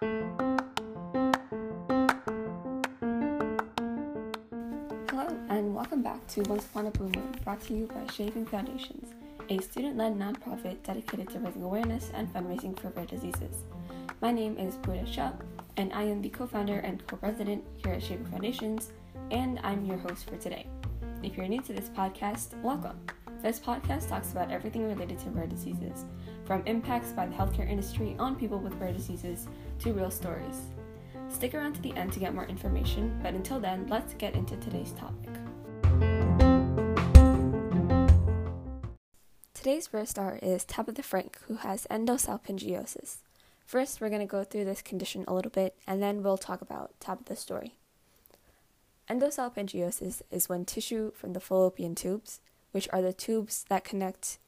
Hello, and welcome back to Once Upon a Blue brought to you by Shaping Foundations, a student led nonprofit dedicated to raising awareness and fundraising for rare diseases. My name is Pooja Shah, and I am the co founder and co president here at Shaping Foundations, and I'm your host for today. If you're new to this podcast, welcome. This podcast talks about everything related to rare diseases, from impacts by the healthcare industry on people with rare diseases to real stories. Stick around to the end to get more information, but until then, let's get into today's topic. Today's first star is Tabitha Frank, who has endosalpingiosis. First, we're going to go through this condition a little bit, and then we'll talk about Tabitha's story. Endosalpingiosis is when tissue from the fallopian tubes, which are the tubes that connect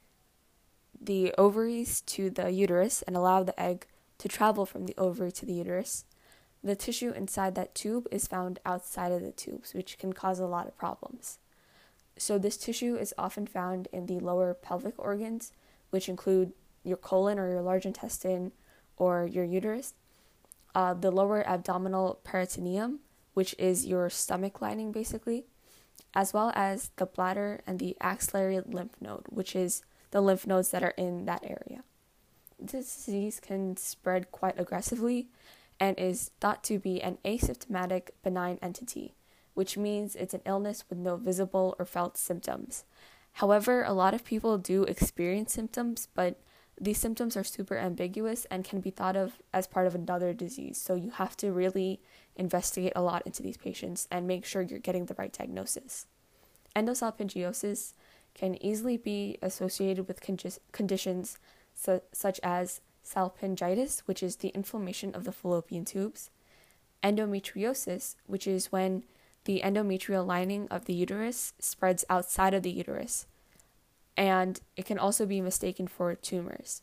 the ovaries to the uterus and allow the egg to travel from the ovary to the uterus, the tissue inside that tube is found outside of the tubes, which can cause a lot of problems. So, this tissue is often found in the lower pelvic organs, which include your colon or your large intestine or your uterus, uh, the lower abdominal peritoneum, which is your stomach lining basically, as well as the bladder and the axillary lymph node, which is the lymph nodes that are in that area. This disease can spread quite aggressively and is thought to be an asymptomatic benign entity, which means it's an illness with no visible or felt symptoms. However, a lot of people do experience symptoms, but these symptoms are super ambiguous and can be thought of as part of another disease. So you have to really investigate a lot into these patients and make sure you're getting the right diagnosis. Endosalpingiosis can easily be associated with con- conditions su- such as salpingitis, which is the inflammation of the fallopian tubes, endometriosis, which is when the endometrial lining of the uterus spreads outside of the uterus, and it can also be mistaken for tumors.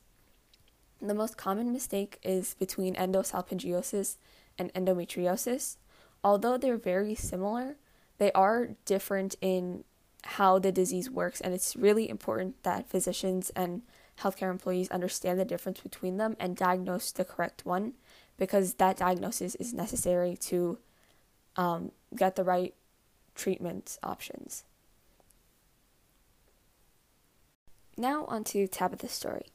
The most common mistake is between endosalpingiosis and endometriosis. Although they're very similar, they are different in how the disease works, and it's really important that physicians and healthcare employees understand the difference between them and diagnose the correct one because that diagnosis is necessary to um, get the right treatment options. Now, on to Tabitha's story.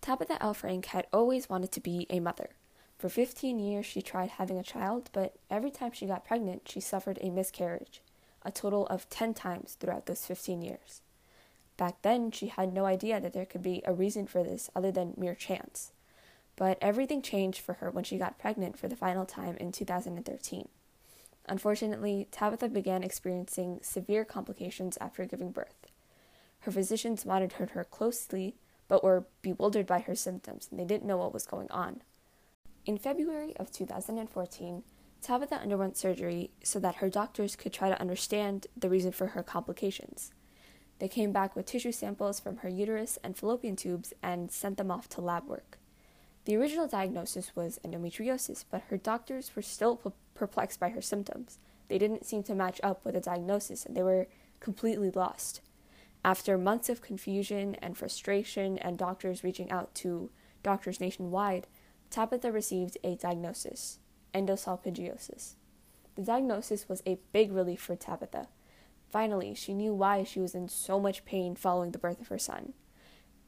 Tabitha L. Frank had always wanted to be a mother. For 15 years, she tried having a child, but every time she got pregnant, she suffered a miscarriage, a total of 10 times throughout those 15 years. Back then, she had no idea that there could be a reason for this other than mere chance. But everything changed for her when she got pregnant for the final time in 2013. Unfortunately, Tabitha began experiencing severe complications after giving birth. Her physicians monitored her closely, but were bewildered by her symptoms and they didn't know what was going on. In February of 2014, Tabitha underwent surgery so that her doctors could try to understand the reason for her complications. They came back with tissue samples from her uterus and fallopian tubes and sent them off to lab work. The original diagnosis was endometriosis, but her doctors were still perplexed by her symptoms. They didn't seem to match up with the diagnosis and they were completely lost. After months of confusion and frustration and doctors reaching out to doctors nationwide, Tabitha received a diagnosis endosalpingiosis. The diagnosis was a big relief for Tabitha. Finally, she knew why she was in so much pain following the birth of her son.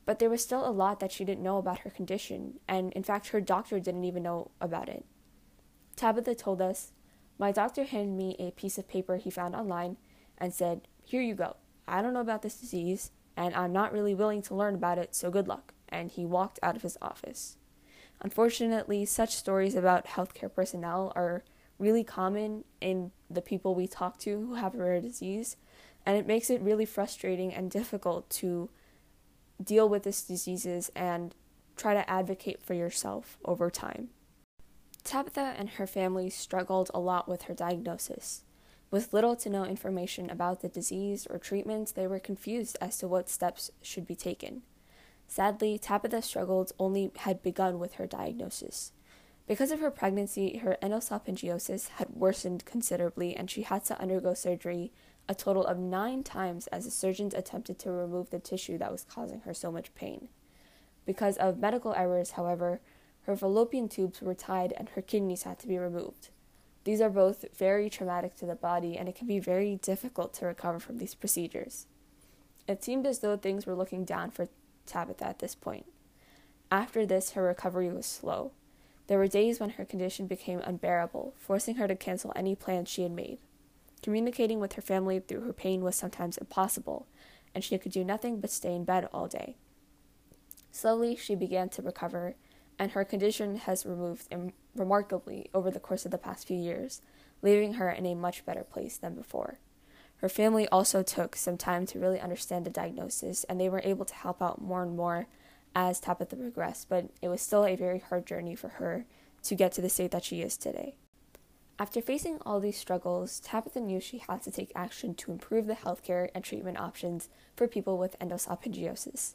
But there was still a lot that she didn't know about her condition, and in fact, her doctor didn't even know about it. Tabitha told us, My doctor handed me a piece of paper he found online and said, Here you go. I don't know about this disease, and I'm not really willing to learn about it, so good luck. And he walked out of his office. Unfortunately, such stories about healthcare personnel are really common in the people we talk to who have a rare disease, and it makes it really frustrating and difficult to deal with these diseases and try to advocate for yourself over time. Tabitha and her family struggled a lot with her diagnosis. With little to no information about the disease or treatments, they were confused as to what steps should be taken. Sadly, Tabitha's struggles only had begun with her diagnosis. Because of her pregnancy, her endosalpingiosis had worsened considerably, and she had to undergo surgery a total of nine times as the surgeons attempted to remove the tissue that was causing her so much pain. Because of medical errors, however, Her fallopian tubes were tied and her kidneys had to be removed. These are both very traumatic to the body, and it can be very difficult to recover from these procedures. It seemed as though things were looking down for Tabitha at this point. After this, her recovery was slow. There were days when her condition became unbearable, forcing her to cancel any plans she had made. Communicating with her family through her pain was sometimes impossible, and she could do nothing but stay in bed all day. Slowly, she began to recover, and her condition has removed Im- remarkably over the course of the past few years, leaving her in a much better place than before. Her family also took some time to really understand the diagnosis, and they were able to help out more and more as Tabitha progressed, but it was still a very hard journey for her to get to the state that she is today. After facing all these struggles, Tabitha knew she had to take action to improve the healthcare and treatment options for people with endosalpingiosis.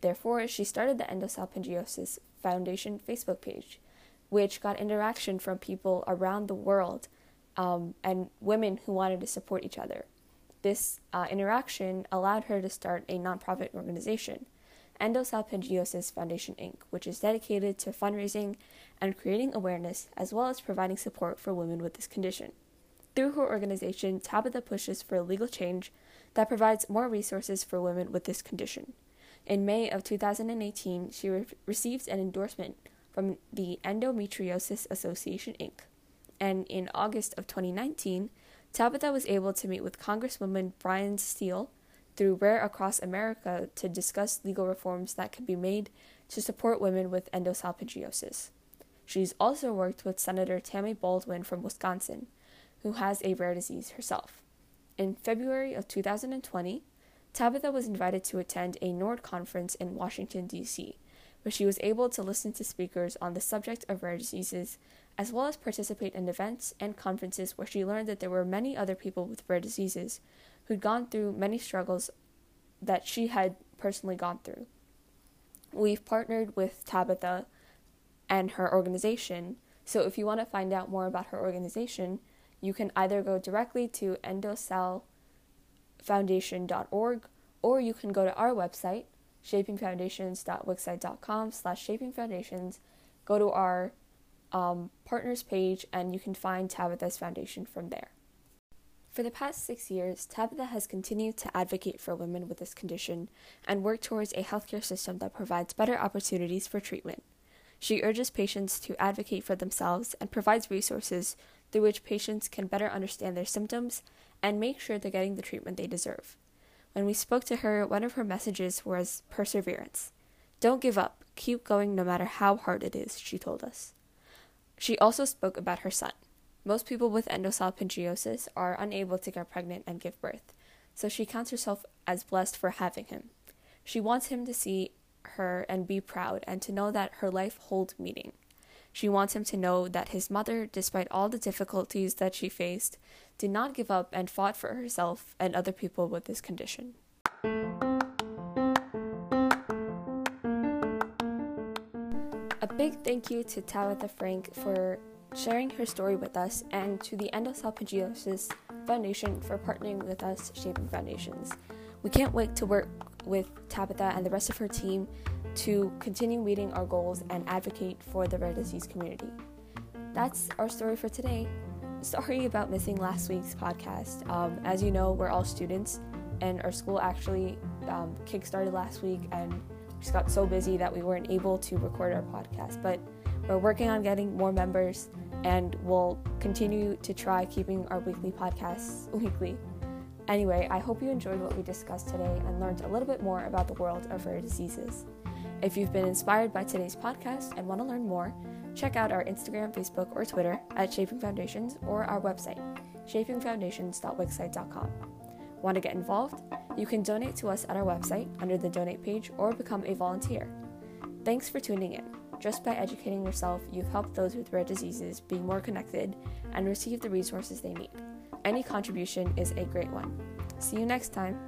Therefore, she started the Endosalpingiosis Foundation Facebook page, which got interaction from people around the world um, and women who wanted to support each other. This uh, interaction allowed her to start a nonprofit organization, Endosalpingiosis Foundation Inc., which is dedicated to fundraising and creating awareness as well as providing support for women with this condition. Through her organization, Tabitha pushes for legal change that provides more resources for women with this condition. In May of 2018, she re- received an endorsement from the Endometriosis Association Inc. And in August of 2019, Tabitha was able to meet with Congresswoman Bryan Steil through Rare Across America to discuss legal reforms that could be made to support women with endosalpingiosis. She's also worked with Senator Tammy Baldwin from Wisconsin, who has a rare disease herself. In February of 2020, Tabitha was invited to attend a NORD conference in Washington, D.C., where she was able to listen to speakers on the subject of rare diseases as well as participate in events and conferences where she learned that there were many other people with rare diseases who'd gone through many struggles that she had personally gone through. We've partnered with Tabitha and her organization, so if you want to find out more about her organization, you can either go directly to endosalfoundation.org or you can go to our website, shapingfoundations.wixsite.com slash shapingfoundations, go to our um, partners page, and you can find Tabitha's foundation from there. For the past six years, Tabitha has continued to advocate for women with this condition and work towards a healthcare system that provides better opportunities for treatment. She urges patients to advocate for themselves and provides resources through which patients can better understand their symptoms and make sure they're getting the treatment they deserve. When we spoke to her, one of her messages was perseverance. Don't give up, keep going no matter how hard it is, she told us. She also spoke about her son. Most people with endosalpingiosis are unable to get pregnant and give birth, so she counts herself as blessed for having him. She wants him to see her and be proud and to know that her life holds meaning. She wants him to know that his mother, despite all the difficulties that she faced, did not give up and fought for herself and other people with this condition. A big thank you to Tabitha Frank for sharing her story with us and to the Endosalpingiosis Foundation for partnering with us, Shaping Foundations. We can't wait to work with Tabitha and the rest of her team to continue meeting our goals and advocate for the rare disease community. That's our story for today. Sorry about missing last week's podcast. Um, as you know, we're all students, and our school actually um, kickstarted last week, and just got so busy that we weren't able to record our podcast. But we're working on getting more members and we'll continue to try keeping our weekly podcasts weekly. Anyway, I hope you enjoyed what we discussed today and learned a little bit more about the world of rare diseases. If you've been inspired by today's podcast and want to learn more, check out our Instagram, Facebook, or Twitter at Shaping Foundations or our website, shapingfoundations.wixsite.com. Want to get involved? You can donate to us at our website under the donate page or become a volunteer. Thanks for tuning in. Just by educating yourself, you've helped those with rare diseases be more connected and receive the resources they need. Any contribution is a great one. See you next time.